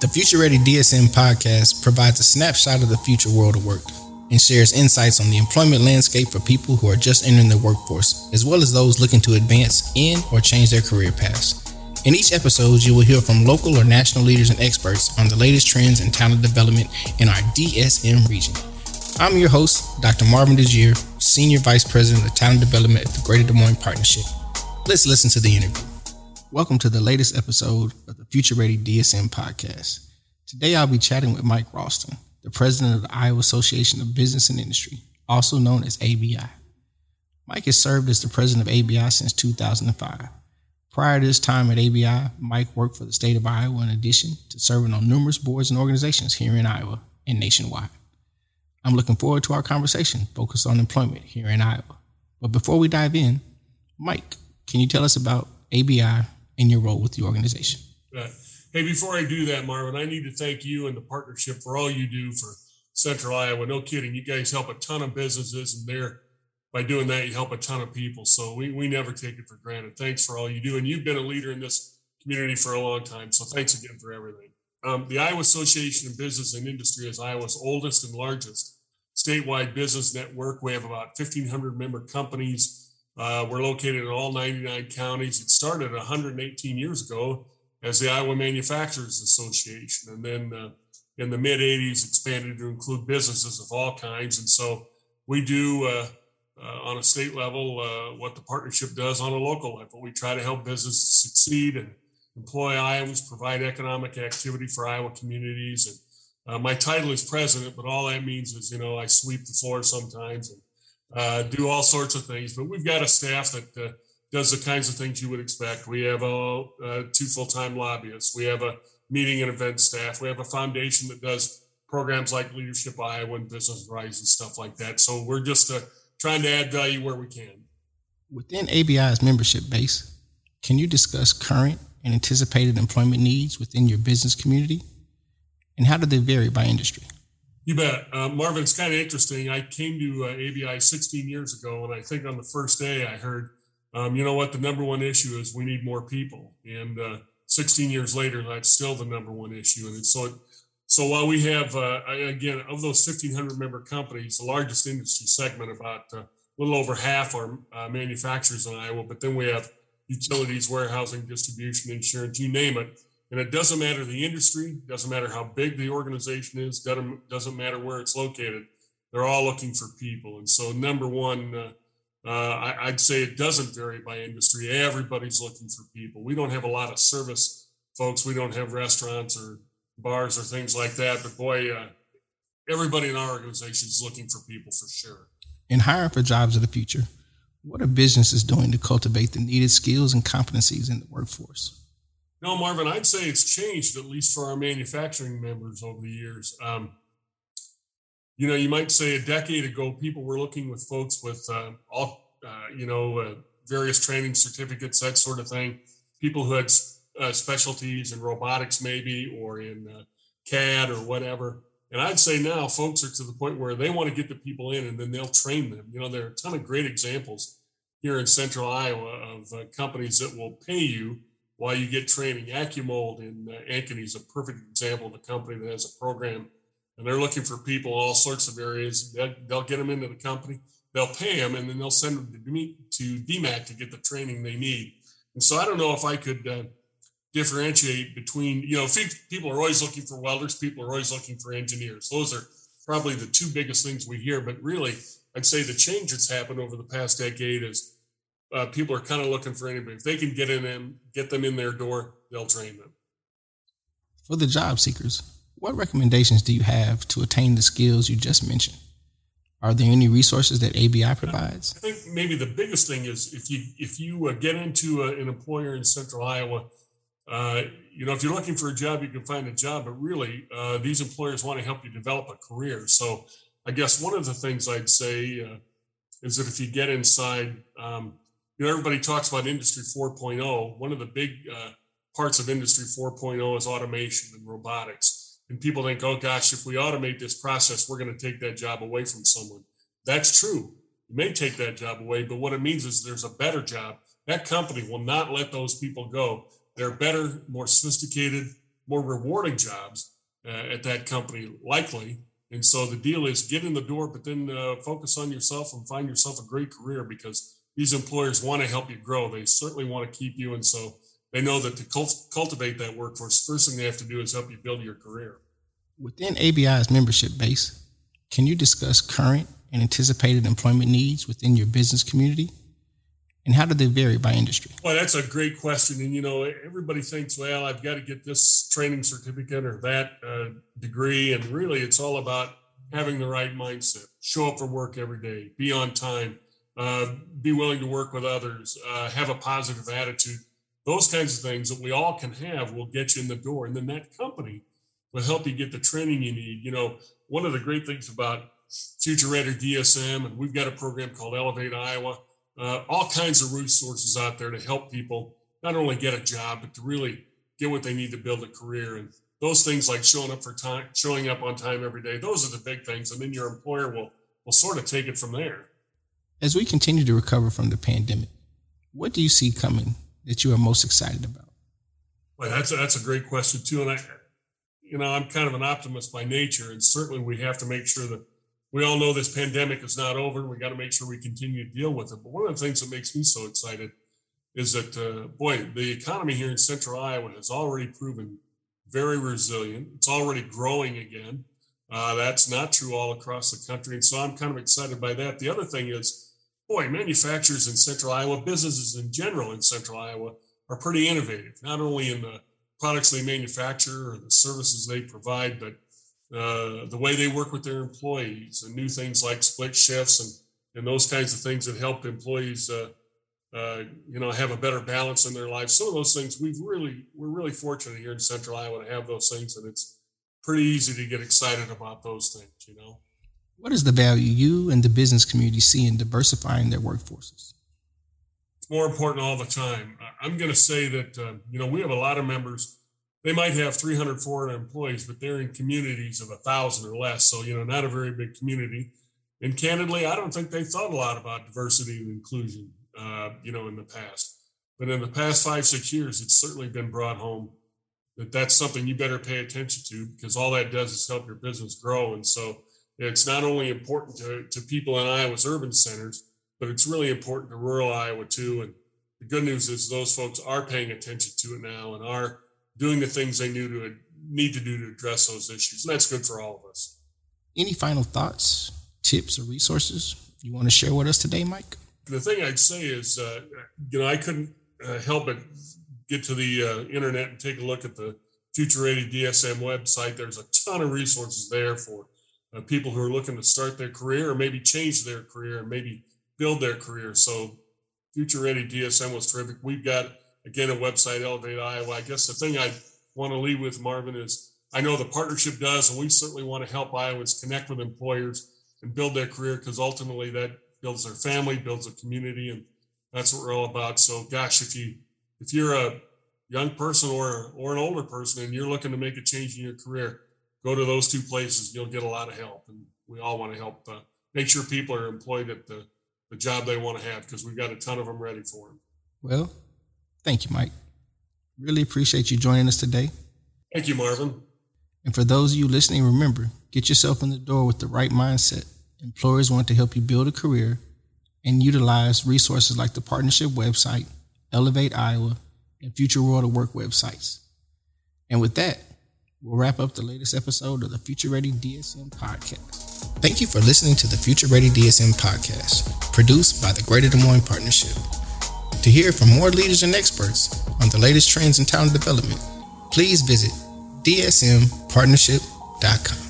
The Future Ready DSM podcast provides a snapshot of the future world of work and shares insights on the employment landscape for people who are just entering the workforce, as well as those looking to advance in or change their career paths. In each episode, you will hear from local or national leaders and experts on the latest trends in talent development in our DSM region. I'm your host, Dr. Marvin DeJear, Senior Vice President of Talent Development at the Greater Des Moines Partnership. Let's listen to the interview. Welcome to the latest episode of the Future Ready DSM podcast. Today, I'll be chatting with Mike Ralston, the president of the Iowa Association of Business and Industry, also known as ABI. Mike has served as the president of ABI since 2005. Prior to his time at ABI, Mike worked for the state of Iowa in addition to serving on numerous boards and organizations here in Iowa and nationwide. I'm looking forward to our conversation focused on employment here in Iowa. But before we dive in, Mike, can you tell us about ABI and your role with the organization? Right. Hey, before I do that, Marvin, I need to thank you and the partnership for all you do for Central Iowa. No kidding. You guys help a ton of businesses, and there, by doing that, you help a ton of people. So we, we never take it for granted. Thanks for all you do. And you've been a leader in this community for a long time. So thanks again for everything. Um, the Iowa Association of Business and Industry is Iowa's oldest and largest statewide business network. We have about 1,500 member companies. Uh, we're located in all 99 counties. It started 118 years ago as the Iowa Manufacturers Association. And then uh, in the mid 80s, expanded to include businesses of all kinds. And so we do uh, uh, on a state level uh, what the partnership does on a local level. We try to help businesses succeed and employ Iowans, provide economic activity for Iowa communities. And uh, my title is president, but all that means is, you know, I sweep the floor sometimes and uh, do all sorts of things. But we've got a staff that does the kinds of things you would expect. We have uh, two full-time lobbyists. We have a meeting and event staff. We have a foundation that does programs like Leadership Iowa and Business Rise and stuff like that. So we're just uh, trying to add value where we can. Within ABI's membership base, can you discuss current and anticipated employment needs within your business community? And how do they vary by industry? You bet. Uh, Marvin, it's kind of interesting. I came to uh, ABI 16 years ago, and I think on the first day I heard um, you know what? The number one issue is we need more people. And uh, 16 years later, that's still the number one issue. And so, so while we have, uh, again, of those 1,500 member companies, the largest industry segment, about uh, a little over half are uh, manufacturers in Iowa, but then we have utilities, warehousing, distribution, insurance, you name it. And it doesn't matter the industry, doesn't matter how big the organization is, doesn't, doesn't matter where it's located. They're all looking for people. And so, number one, uh, uh, I, would say it doesn't vary by industry. Everybody's looking for people. We don't have a lot of service folks. We don't have restaurants or bars or things like that. But boy, uh, everybody in our organization is looking for people for sure. In hiring for jobs of the future, what are businesses doing to cultivate the needed skills and competencies in the workforce? No, Marvin, I'd say it's changed at least for our manufacturing members over the years. Um, you know, you might say a decade ago, people were looking with folks with uh, all, uh, you know, uh, various training certificates, that sort of thing. People who had uh, specialties in robotics, maybe, or in uh, CAD or whatever. And I'd say now folks are to the point where they want to get the people in and then they'll train them. You know, there are a ton of great examples here in central Iowa of uh, companies that will pay you while you get training. AccuMold in uh, Ankeny is a perfect example of a company that has a program and they're looking for people all sorts of areas. They'll, they'll get them into the company, they'll pay them, and then they'll send them to, to DMACC to get the training they need. And so I don't know if I could uh, differentiate between, you know, people are always looking for welders, people are always looking for engineers. Those are probably the two biggest things we hear. But really, I'd say the change that's happened over the past decade is uh, people are kind of looking for anybody. If they can get in them, get them in their door, they'll train them. For the job seekers, what recommendations do you have to attain the skills you just mentioned? Are there any resources that ABI provides? I think maybe the biggest thing is if you if you uh, get into a, an employer in Central Iowa, uh, you know if you're looking for a job, you can find a job. But really, uh, these employers want to help you develop a career. So I guess one of the things I'd say uh, is that if you get inside, um, you know everybody talks about Industry 4.0. One of the big uh, parts of Industry 4.0 is automation and robotics and people think, oh gosh, if we automate this process, we're going to take that job away from someone. That's true. You may take that job away, but what it means is there's a better job. That company will not let those people go. They're better, more sophisticated, more rewarding jobs uh, at that company, likely. And so the deal is get in the door, but then uh, focus on yourself and find yourself a great career because these employers want to help you grow. They certainly want to keep you. And so they know that to cult- cultivate that workforce, first thing they have to do is help you build your career. Within ABI's membership base, can you discuss current and anticipated employment needs within your business community? And how do they vary by industry? Well, that's a great question. And, you know, everybody thinks, well, I've got to get this training certificate or that uh, degree. And really, it's all about having the right mindset, show up for work every day, be on time, uh, be willing to work with others, uh, have a positive attitude. Those kinds of things that we all can have will get you in the door. And then that company will help you get the training you need. You know, one of the great things about Future Ready DSM, and we've got a program called Elevate Iowa uh, all kinds of resources out there to help people not only get a job, but to really get what they need to build a career. And those things like showing up for time, showing up on time every day, those are the big things. And then your employer will will sort of take it from there. As we continue to recover from the pandemic, what do you see coming that you are most excited about? Well, that's a, that's a great question too. And I, you know, I'm kind of an optimist by nature, and certainly we have to make sure that we all know this pandemic is not over. We got to make sure we continue to deal with it. But one of the things that makes me so excited is that, uh, boy, the economy here in central Iowa has already proven very resilient. It's already growing again. Uh, that's not true all across the country. And so I'm kind of excited by that. The other thing is, boy, manufacturers in central Iowa, businesses in general in central Iowa are pretty innovative, not only in the products they manufacture or the services they provide, but uh, the way they work with their employees and new things like split shifts and, and those kinds of things that help employees, uh, uh, you know, have a better balance in their lives. Some of those things we've really, we're really fortunate here in central Iowa to have those things. And it's pretty easy to get excited about those things, you know. What is the value you and the business community see in diversifying their workforces? It's more important all the time. I'm going to say that, uh, you know, we have a lot of members they might have 300, 400 employees, but they're in communities of a thousand or less. So, you know, not a very big community. And candidly, I don't think they thought a lot about diversity and inclusion, uh, you know, in the past. But in the past five, six years, it's certainly been brought home that that's something you better pay attention to because all that does is help your business grow. And so it's not only important to, to people in Iowa's urban centers, but it's really important to rural Iowa too. And the good news is those folks are paying attention to it now and are doing the things they knew to need to do to address those issues. And that's good for all of us. Any final thoughts, tips, or resources you want to share with us today, Mike? The thing I'd say is, uh, you know, I couldn't uh, help but get to the uh, internet and take a look at the Future Ready DSM website. There's a ton of resources there for uh, people who are looking to start their career or maybe change their career and maybe build their career. So, Future Ready DSM was terrific. We've got again, a website, Elevate Iowa. I guess the thing I want to leave with, Marvin, is I know the partnership does, and we certainly want to help Iowans connect with employers and build their career because ultimately that builds their family, builds a community, and that's what we're all about. So, gosh, if you if you're a young person or or an older person and you're looking to make a change in your career, go to those two places. You'll get a lot of help, and we all want to help uh, make sure people are employed at the the job they want to have because we've got a ton of them ready for them. Well, Thank you, Mike. Really appreciate you joining us today. Thank you, Marvin. And for those of you listening, remember get yourself in the door with the right mindset. Employers want to help you build a career and utilize resources like the partnership website, Elevate Iowa, and Future World of Work websites. And with that, we'll wrap up the latest episode of the Future Ready DSM podcast. Thank you for listening to the Future Ready DSM podcast, produced by the Greater Des Moines Partnership. To hear from more leaders and experts on the latest trends in talent development, please visit dsmpartnership.com.